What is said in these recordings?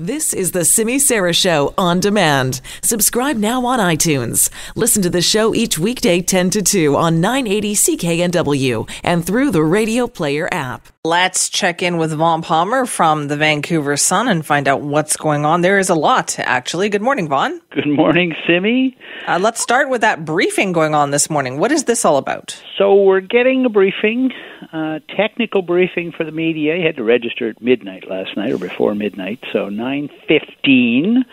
This is the Simi Sara Show on demand. Subscribe now on iTunes. Listen to the show each weekday 10 to 2 on 980 CKNW and through the Radio Player app. Let's check in with Vaughn Palmer from the Vancouver Sun and find out what's going on. There is a lot, actually. Good morning, Vaughn. Good morning, Simi. Uh, let's start with that briefing going on this morning. What is this all about? So we're getting a briefing, uh, technical briefing for the media. You had to register at midnight last night or before midnight, so 9:15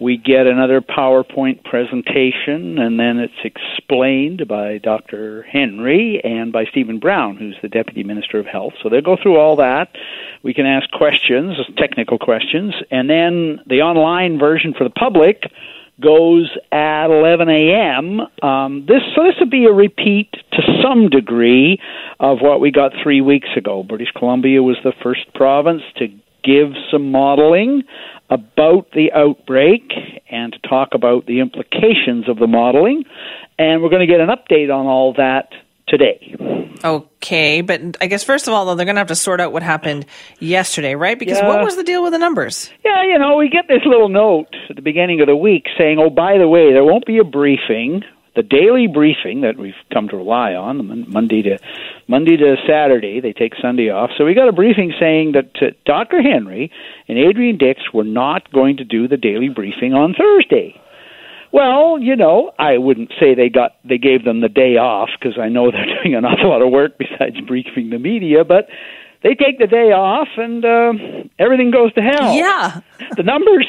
we get another PowerPoint presentation, and then it's explained by Dr. Henry and by Stephen Brown, who's the Deputy Minister of Health. So they'll go through all that. We can ask questions, technical questions, and then the online version for the public goes at 11 a.m. Um, this so this would be a repeat to some degree of what we got three weeks ago. British Columbia was the first province to give some modeling about the outbreak and to talk about the implications of the modeling. And we're going to get an update on all that today. Okay, but I guess first of all, though, they're going to have to sort out what happened yesterday, right? Because Yeah. what was the deal with the numbers? Yeah, you know, we get this little note at the beginning of the week saying, oh, by the way, there won't be a briefing. The daily briefing that we've come to rely on, Monday to Monday to Saturday, they take Sunday off. So we got a briefing saying that uh, Dr. Henry and Adrian Dix were not going to do the daily briefing on Thursday. Well, you know, I wouldn't say they got they gave them the day off because I know they're doing an awful lot of work besides briefing the media, but they take the day off and uh, everything goes to hell. Yeah. The numbers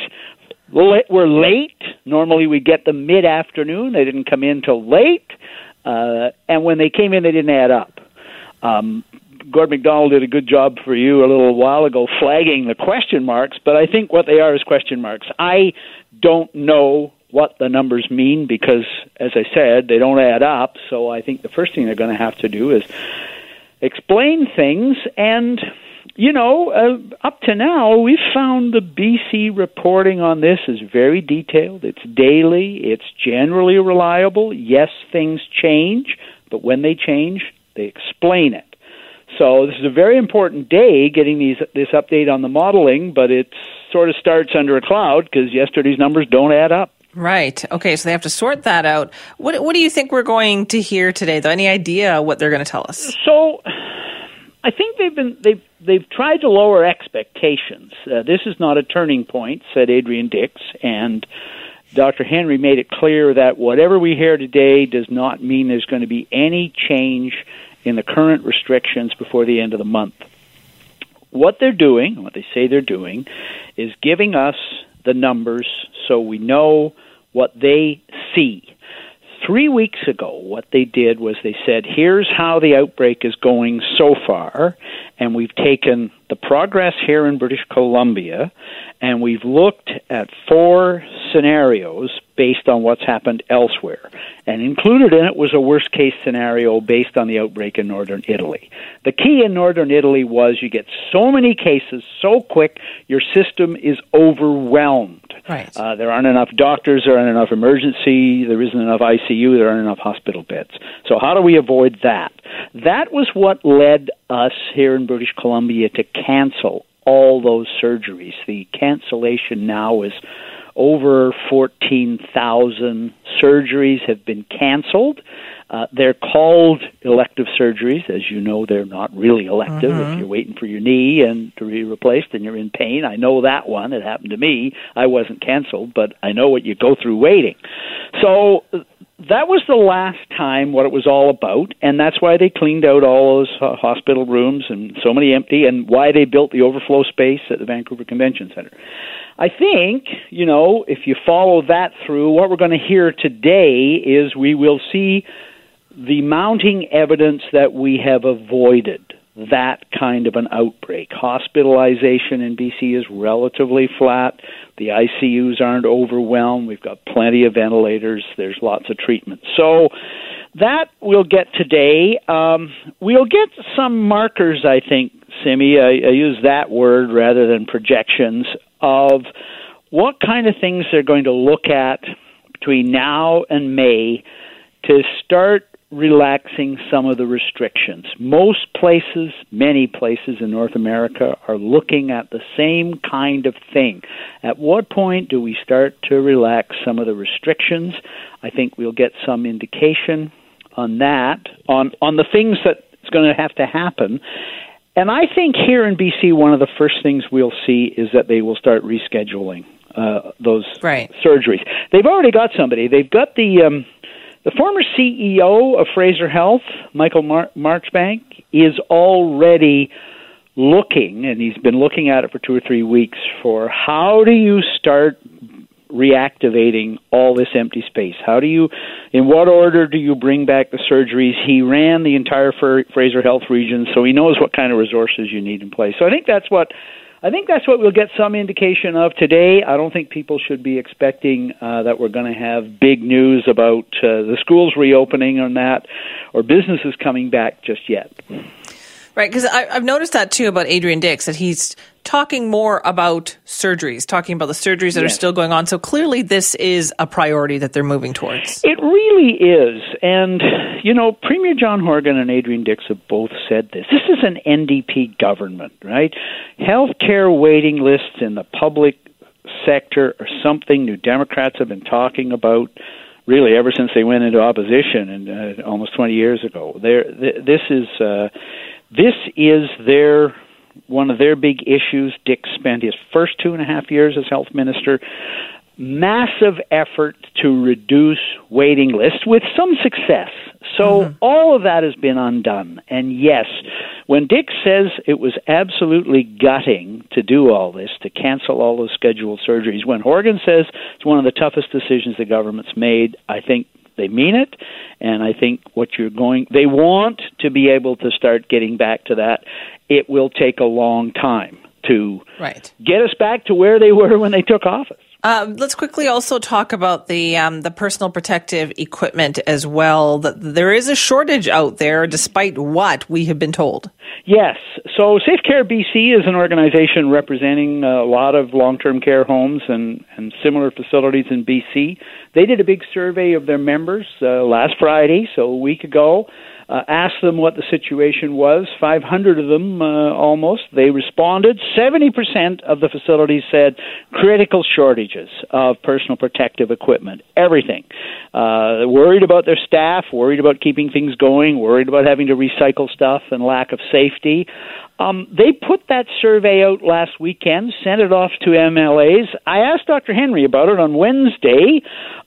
were late. Normally we get them mid afternoon. They didn't come in till late, uh, and when they came in, they didn't add up. Um, Gord McDonald did a good job for you a little while ago flagging the question marks, but I think what they are is question marks. I don't know what the numbers mean because, as I said, they don't add up. So I think the first thing they're going to have to do is explain things and you know uh, up to now we've found the BC reporting on this is very detailed it's daily it's generally reliable yes things change but when they change they explain it so this is a very important day getting these this update on the modeling but it sort of starts under a cloud because yesterday's numbers don't add up Right. Okay, so they have to sort that out. What What do you think we're going to hear today, though? Any idea what they're going to tell us? So, I think they've been they've they've tried to lower expectations. Uh, this is not a turning point," said Adrian Dix, and Dr. Henry made it clear that whatever we hear today does not mean there's going to be any change in the current restrictions before the end of the month. What they're doing, what they say they're doing, is giving us the numbers so we know what they see. Three weeks ago, what they did was they said, here's how the outbreak is going so far, and we've taken the progress here in British Columbia, and we've looked at four scenarios based on what's happened elsewhere. And included in it was a worst case scenario based on the outbreak in northern Italy. The key in northern Italy was you get so many cases so quick, your system is overwhelmed. Right. Uh, there aren't enough doctors, there aren't enough emergency, there isn't enough ICU, there aren't enough hospital beds. So, how do we avoid that? That was what led us here in British Columbia to cancel all those surgeries. The cancellation now is over 14,000 surgeries have been canceled. Uh, they're called elective surgeries. As you know, they're not really elective. If you're waiting for your knee and to be replaced and you're in pain, I know that one. It happened to me. I wasn't canceled, but I know what you go through waiting. So that was the last time what it was all about, and that's why they cleaned out all those uh, hospital rooms and so many empty, and why they built the overflow space at the Vancouver Convention Center. I think, you know, if you follow that through, what we're going to hear today is we will see the mounting evidence that we have avoided that kind of an outbreak. Hospitalization in BC is relatively flat. The ICUs aren't overwhelmed. We've got plenty of ventilators. There's lots of treatment. So that we'll get today. Um, we'll get some markers, I think, Simi. I, I use that word rather than projections of what kind of things they're going to look at between now and May to start relaxing some of the restrictions. Most places, many places in North America, are looking at the same kind of thing. At what point do we start to relax some of the restrictions? I think we'll get some indication on that, on, on the things that's going to have to happen. And I think here in BC, one of the first things we'll see is that they will start rescheduling uh, those right. surgeries. They've already got somebody. They've got the um, the former CEO of Fraser Health, Michael Mar- Marchbank, is already looking, and he's been looking at it for two or three weeks, for how do you start reactivating all this empty space? How do you, in what order do you bring back the surgeries? He ran the entire Fraser Health region, so he knows what kind of resources you need in place. So I think that's what I think that's what we'll get some indication of today. I don't think people should be expecting uh, that we're going to have big news about uh, the schools reopening on that or businesses coming back just yet. Right, because I've noticed that too about Adrian Dix that he's talking more about surgeries, talking about the surgeries that yes. are still going on. So clearly, this is a priority that they're moving towards. It really is, and you know, Premier John Horgan and Adrian Dix have both said this. This is an NDP government, right? Healthcare waiting lists in the public sector are something New Democrats have been talking about really ever since they went into opposition and uh, almost 20 years ago. There, th- this is uh, this is their one of their big issues. Dix spent his first two and a half years as health minister. Massive effort to reduce waiting lists with some success. So mm-hmm. all of that has been undone. And yes, when Dix says it was absolutely gutting to do all this, to cancel all those scheduled surgeries, when Horgan says it's one of the toughest decisions the government's made, I think they mean it, and I think what you're going, they want to be able to start getting back to that. It will take a long time to right. get us back to where they were when they took office. Uh, let's quickly also talk about the um, the personal protective equipment as well. That there is a shortage out there, despite what we have been told. Yes. So Safe Care BC is an organization representing a lot of long term care homes and, and similar facilities in BC. They did a big survey of their members uh, last Friday, so a week ago uh, asked them what the situation was. 500 of them, uh, almost, they responded. 70% of the facilities said critical shortages of personal protective equipment, everything. Uh, worried about their staff, worried about keeping things going, worried about having to recycle stuff, and lack of safety. Um, they put that survey out last weekend, sent it off to MLAs. I asked Dr. Henry about it on Wednesday.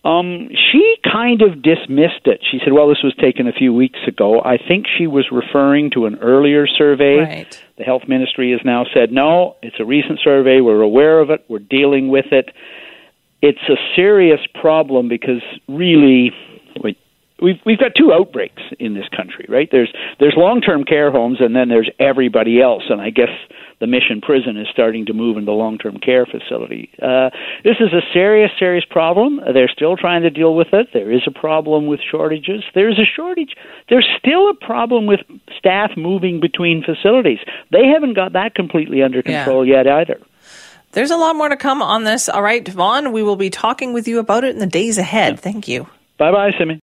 Um, she kind of dismissed it. She said, well, this was taken a few weeks ago. I think she was referring to an earlier survey. Right. The health ministry has now said, no, it's a recent survey. We're aware of it. We're dealing with it. It's a serious problem because really, we've we've got two outbreaks in this country, right? There's there's long-term care homes, and then there's everybody else. And I guess the Mission Prison is starting to move into long-term care facility. Uh, this is a serious, serious problem. They're still trying to deal with it. There is a problem with shortages. There's a shortage. There's still a problem with staff moving between facilities. They haven't got that completely under control yeah. yet either. There's a lot more to come on this. All right, Vaughn, we will be talking with you about it in the days ahead. Yeah. Thank you. Bye bye, Simi.